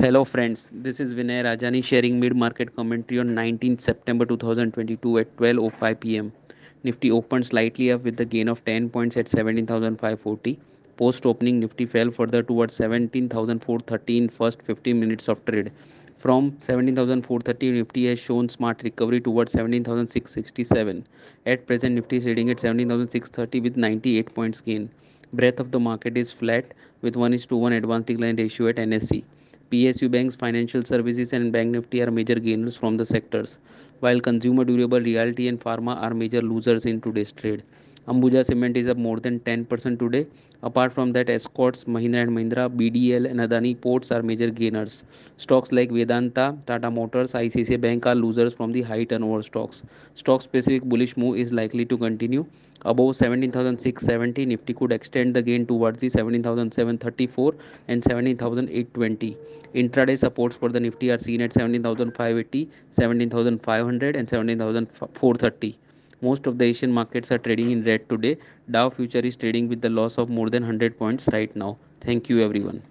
Hello friends, this is Vinay Rajani sharing mid-market commentary on 19th September 2022 at 12:05 p.m. Nifty opened slightly up with the gain of 10 points at 17,540. Post-opening Nifty fell further towards 17,430 in first 15 minutes of trade. From 17,430 Nifty has shown smart recovery towards 17,667. At present Nifty is trading at 17,630 with 98 points gain. Breadth of the market is flat with 1 is to 1 advanced decline ratio at NSE. PSU banks, financial services, and bank nifty are major gainers from the sectors, while consumer durable, realty, and pharma are major losers in today's trade. Ambuja Cement is up more than 10% today. Apart from that, Escorts, Mahindra and Mahindra, BDL, and Adani Ports are major gainers. Stocks like Vedanta, Tata Motors, ICICI Bank are losers from the high turnover stocks. Stock specific bullish move is likely to continue. Above 17,670, Nifty could extend the gain towards the 17,734 and 17,820. Intraday supports for the Nifty are seen at 17,580, 17,500, and 17,430. Most of the Asian markets are trading in red today. Dow future is trading with the loss of more than 100 points right now. Thank you everyone.